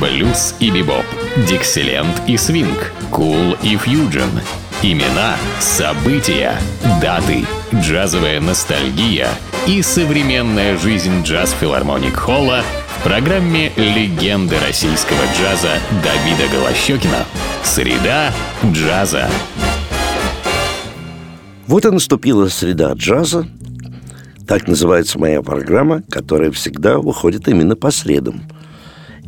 блюз и бибоп, дикселент и свинг, кул и фьюджен. Имена, события, даты, джазовая ностальгия и современная жизнь джаз-филармоник Холла в программе «Легенды российского джаза» Давида Голощекина. Среда джаза. Вот и наступила среда джаза. Так называется моя программа, которая всегда выходит именно по средам.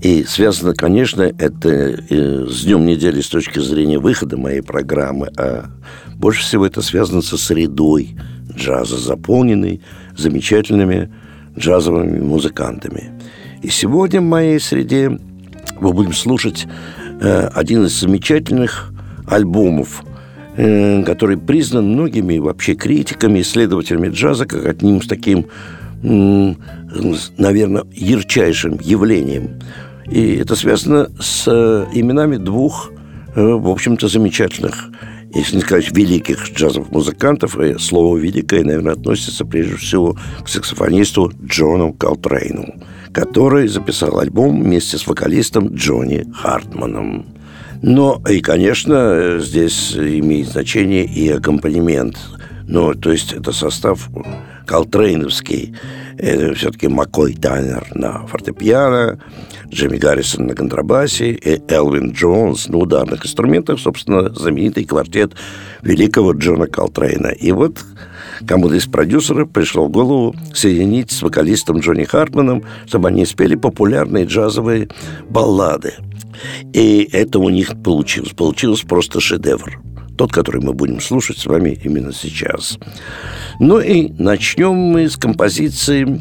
И связано, конечно, это э, с днем недели с точки зрения выхода моей программы, а больше всего это связано со средой джаза, заполненной замечательными джазовыми музыкантами. И сегодня в моей среде мы будем слушать э, один из замечательных альбомов Э, который признан многими вообще критиками, исследователями джаза как одним из таким, наверное, ярчайшим явлением. И это связано с э, именами двух, э, в общем-то, замечательных если не сказать великих джазовых музыкантов, и слово «великое», наверное, относится прежде всего к саксофонисту Джону Колтрейну, который записал альбом вместе с вокалистом Джонни Хартманом. Но и, конечно, здесь имеет значение и аккомпанемент. Ну, то есть это состав колтрейновский. Это все-таки Маккой Тайнер на фортепиано, Джимми Гаррисон на контрабасе и Элвин Джонс на ударных инструментах, собственно, знаменитый квартет великого Джона Колтрейна. И вот кому-то из продюсеров пришло в голову соединить с вокалистом Джонни Хартманом, чтобы они спели популярные джазовые баллады – и это у них получилось. Получилось просто шедевр. Тот, который мы будем слушать с вами именно сейчас. Ну и начнем мы с композиции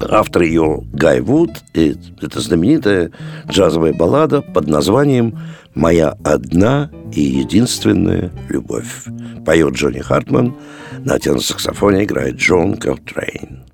автор ее Гай Вуд. И это знаменитая джазовая баллада под названием «Моя одна и единственная любовь». Поет Джонни Хартман, на тенор-саксофоне играет Джон Колтрейн.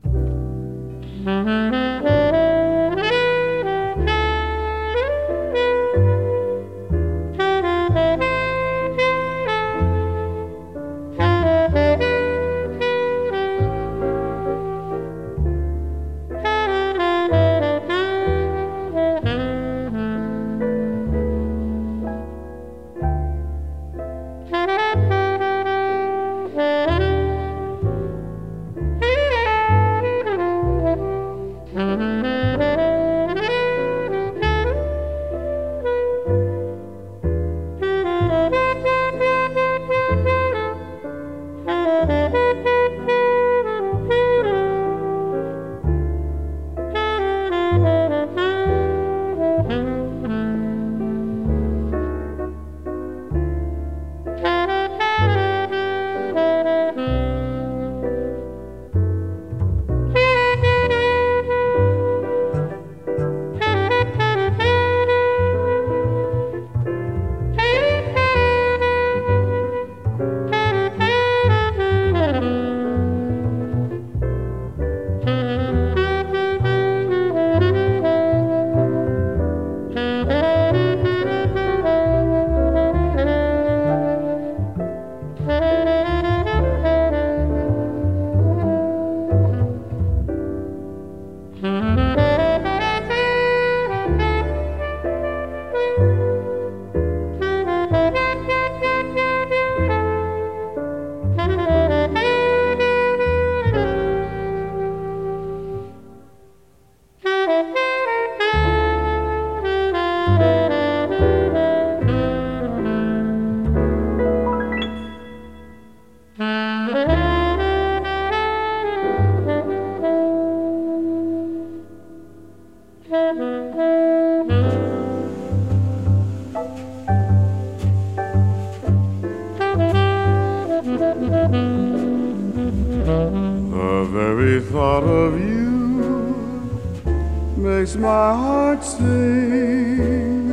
makes my heart sing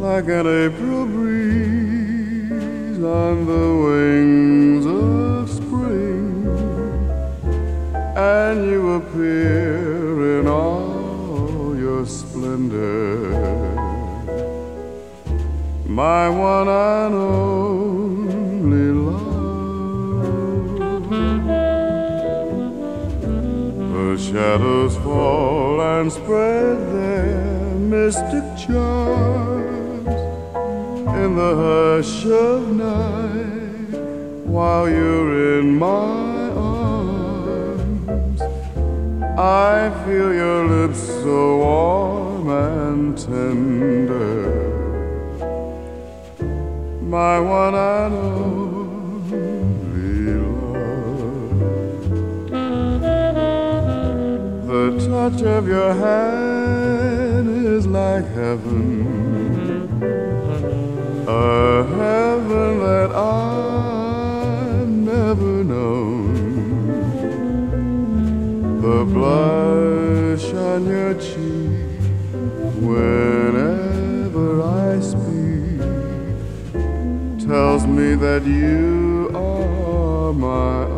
like an April breeze on the wings of spring, and you appear in all your splendor, my one and only. Shadows fall and spread their mystic charms in the hush of night while you're in my arms. I feel your lips so warm and tender, my one and only touch of your hand is like heaven, a heaven that I've never known. The blush on your cheek whenever I speak tells me that you are my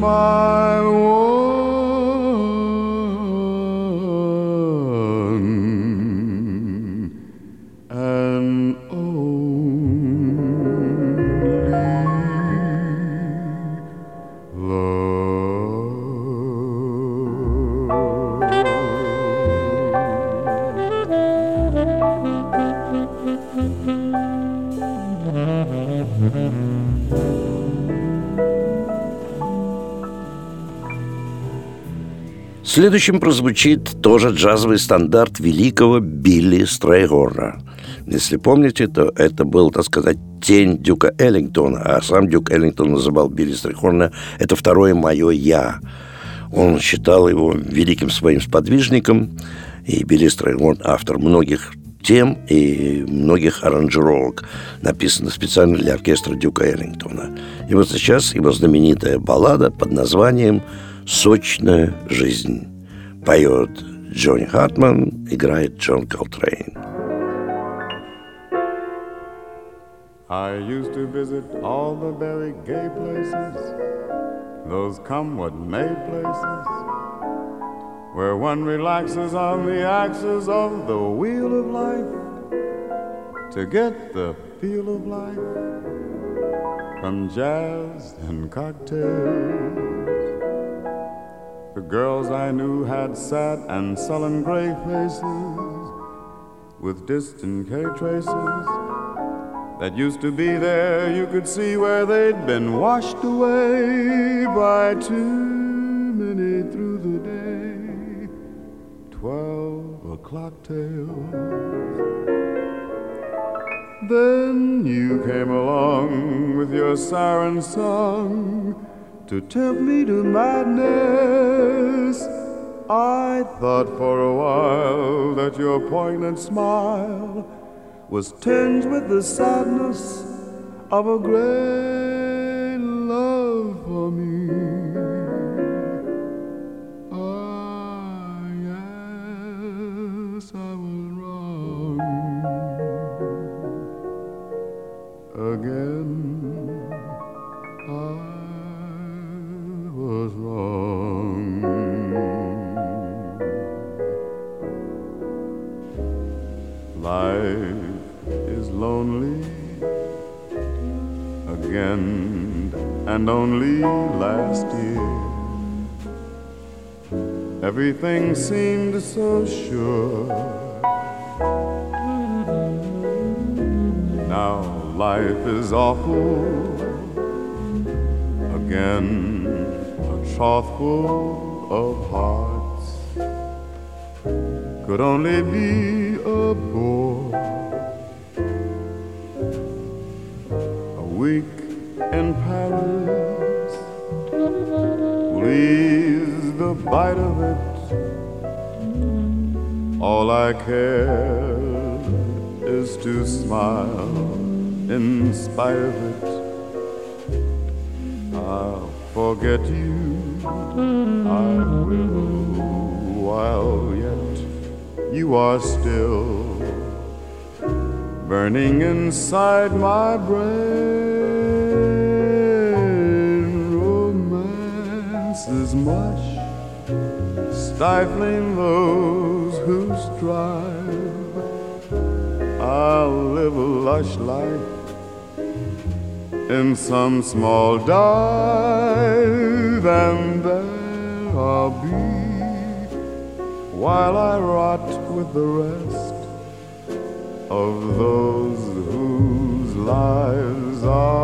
my one Следующим прозвучит тоже джазовый стандарт великого Билли Стрейгорна. Если помните, то это был, так сказать, тень Дюка Эллингтона, а сам Дюк Эллингтон называл Билли Стрейгорна «это второе мое я». Он считал его великим своим сподвижником, и Билли Стрейгорн – автор многих тем и многих аранжировок, написанных специально для оркестра Дюка Эллингтона. И вот сейчас его знаменитая баллада под названием «Сочная жизнь». Поет Джонни Хартман, играет Джон Колтрейн. I used to visit all the very gay places, those come what may places, where one relaxes on the axis of the wheel of life to get the feel of life from jazz and cocktails. The girls I knew had sad and sullen gray faces with distant K traces that used to be there. You could see where they'd been washed away by too many through the day. Twelve o'clock tales. Then you came along with your siren song to tempt me to madness. I thought for a while that your poignant smile was tinged with the sadness of a great was wrong. Life is lonely again and only last year. Everything seemed so sure. Now life is awful again, full of hearts could only be a bore. A week in Paris ease the bite of it. All I care is to smile in spite of it. I'll forget you. I will, while yet you are still burning inside my brain. Romance is much, stifling those who strive. I'll live a lush life in some small dive, and I'll be while I rot with the rest of those whose lives are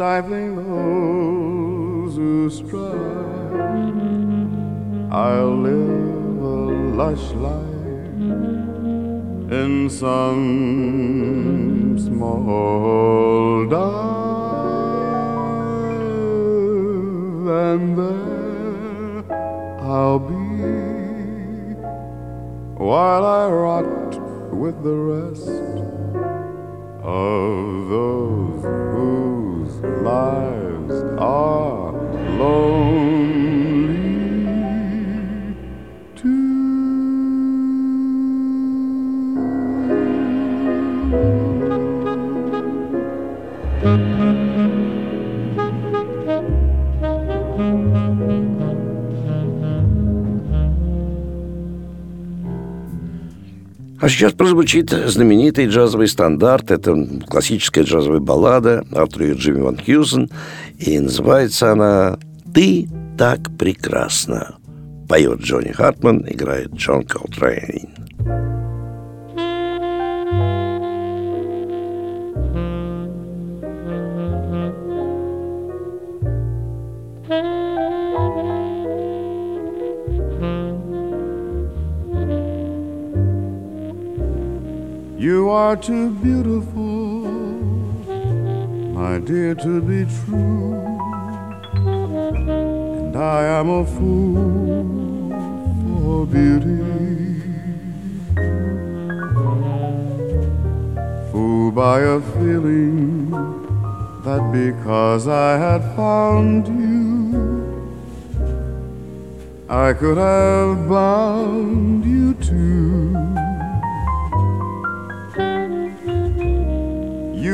stifling those who strive. I'll live a lush life in some small dive, and there I'll be while I rot with the rest of сейчас прозвучит знаменитый джазовый стандарт. Это классическая джазовая баллада, автор ее Джимми Ван Хьюзен. И называется она «Ты так прекрасна». Поет Джонни Хартман, играет Джон Колтрейн. You are too beautiful, my dear, to be true. And I am a fool for beauty. Fooled by a feeling that because I had found you, I could have bound you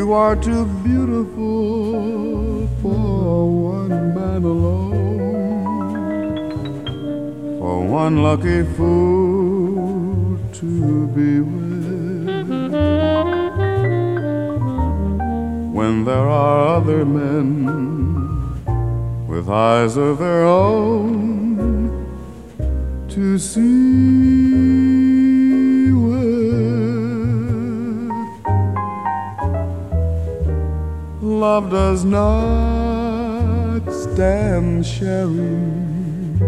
You are too beautiful for one man alone, for one lucky fool to be with. When there are other men with eyes of their own to see Love does not stand sharing,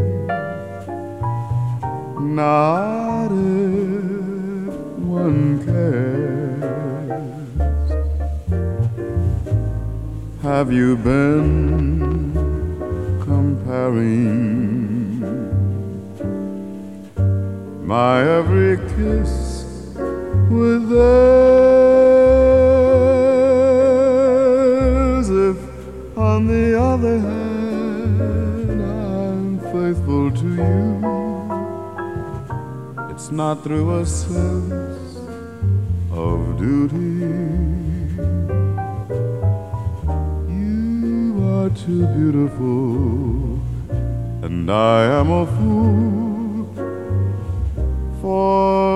not if one cares. Have you been comparing my every kiss with theirs. On the other hand, I'm faithful to you, it's not through a sense of duty. You are too beautiful, and I am a fool for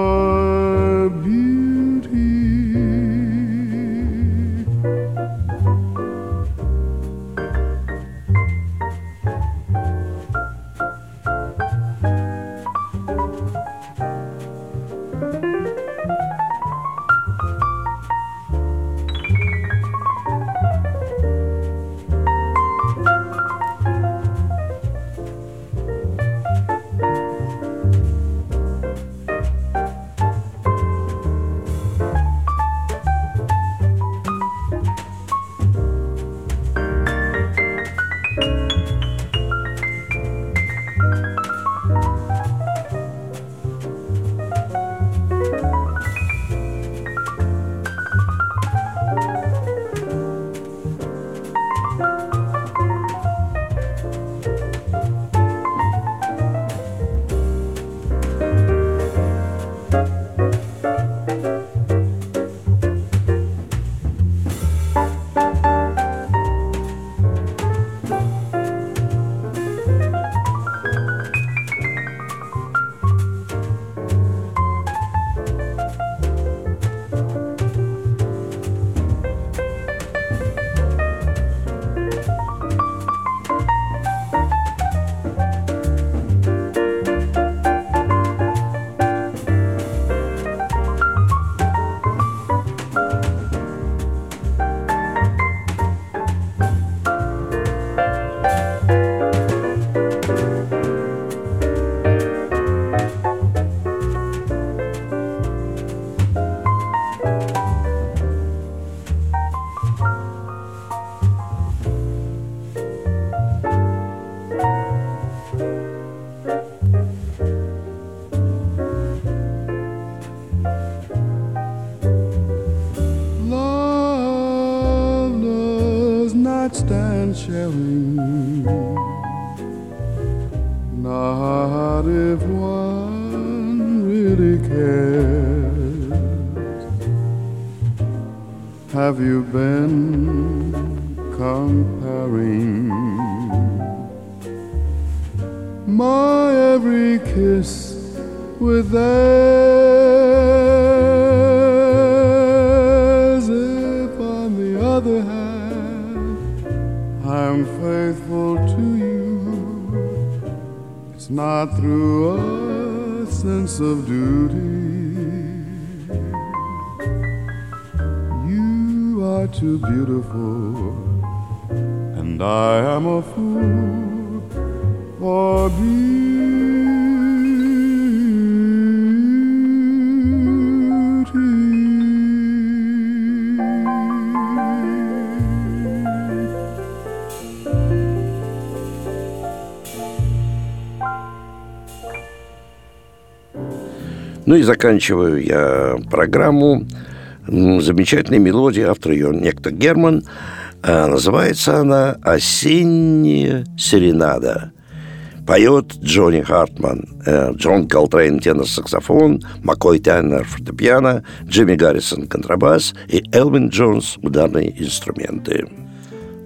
Love theirs. If, on the other hand, I'm faithful to you, it's not through a sense of duty. You are too beautiful, and I am a fool for beauty. Ну и заканчиваю я программу замечательной мелодией, автор ее некто Герман. А называется она «Осенняя серенада». Поет Джонни Хартман, э, Джон Колтрейн тенор-саксофон, Маккой Таннер фортепиано, Джимми Гаррисон контрабас и Элвин Джонс ударные инструменты.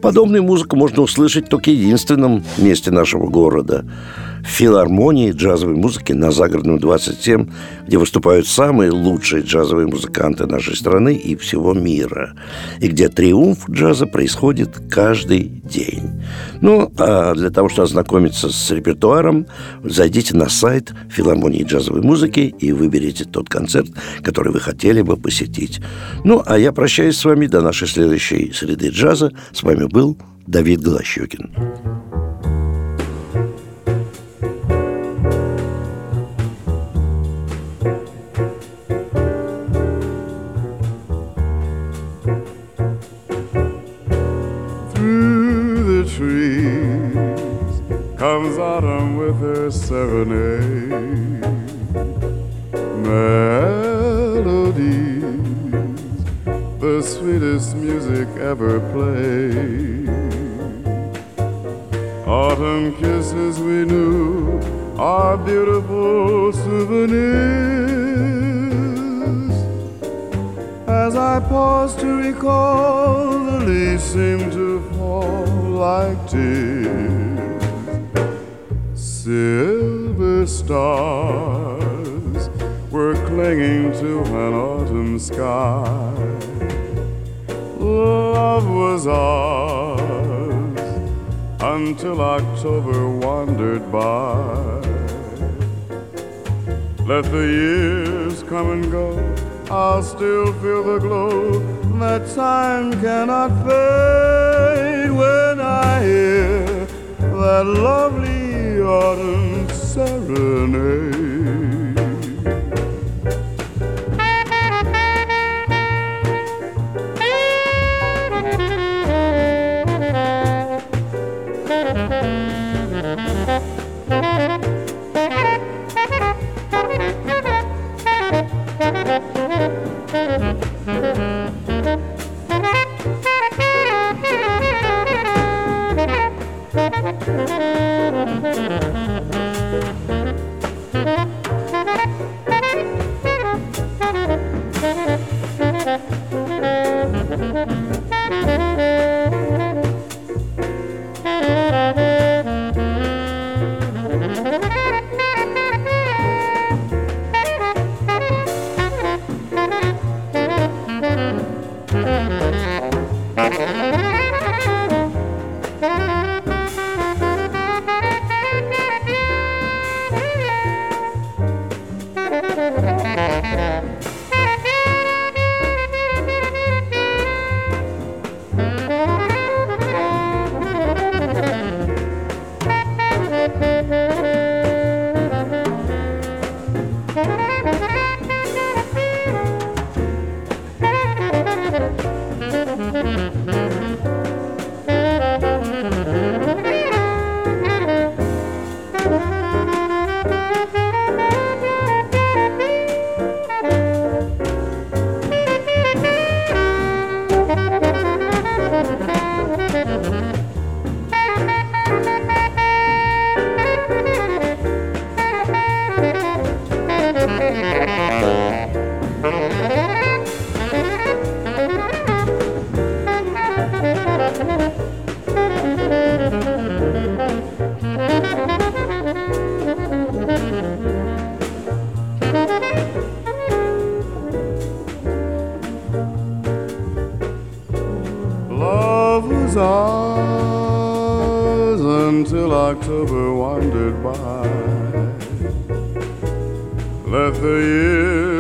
Подобную музыку можно услышать только в единственном месте нашего города – филармонии джазовой музыки на Загородном 27, где выступают самые лучшие джазовые музыканты нашей страны и всего мира, и где триумф джаза происходит каждый день. Ну, а для того, чтобы ознакомиться с репертуаром, зайдите на сайт филармонии джазовой музыки и выберите тот концерт, который вы хотели бы посетить. Ну, а я прощаюсь с вами до нашей следующей среды джаза. С вами был Давид Голощекин. With her serenade. melodies, the sweetest music ever played. Autumn kisses we knew are beautiful souvenirs. As I pause to recall, the leaves seem to fall like tears. Silver stars were clinging to an autumn sky. Love was ours until October wandered by. Let the years come and go, I'll still feel the glow that time cannot fade when I hear that lovely autumn serenade.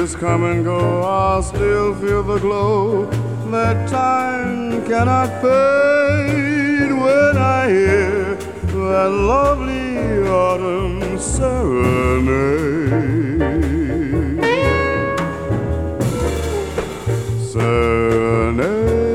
years come and go, I'll still feel the glow that time cannot fade when I hear that lovely autumn serenade. Serenade.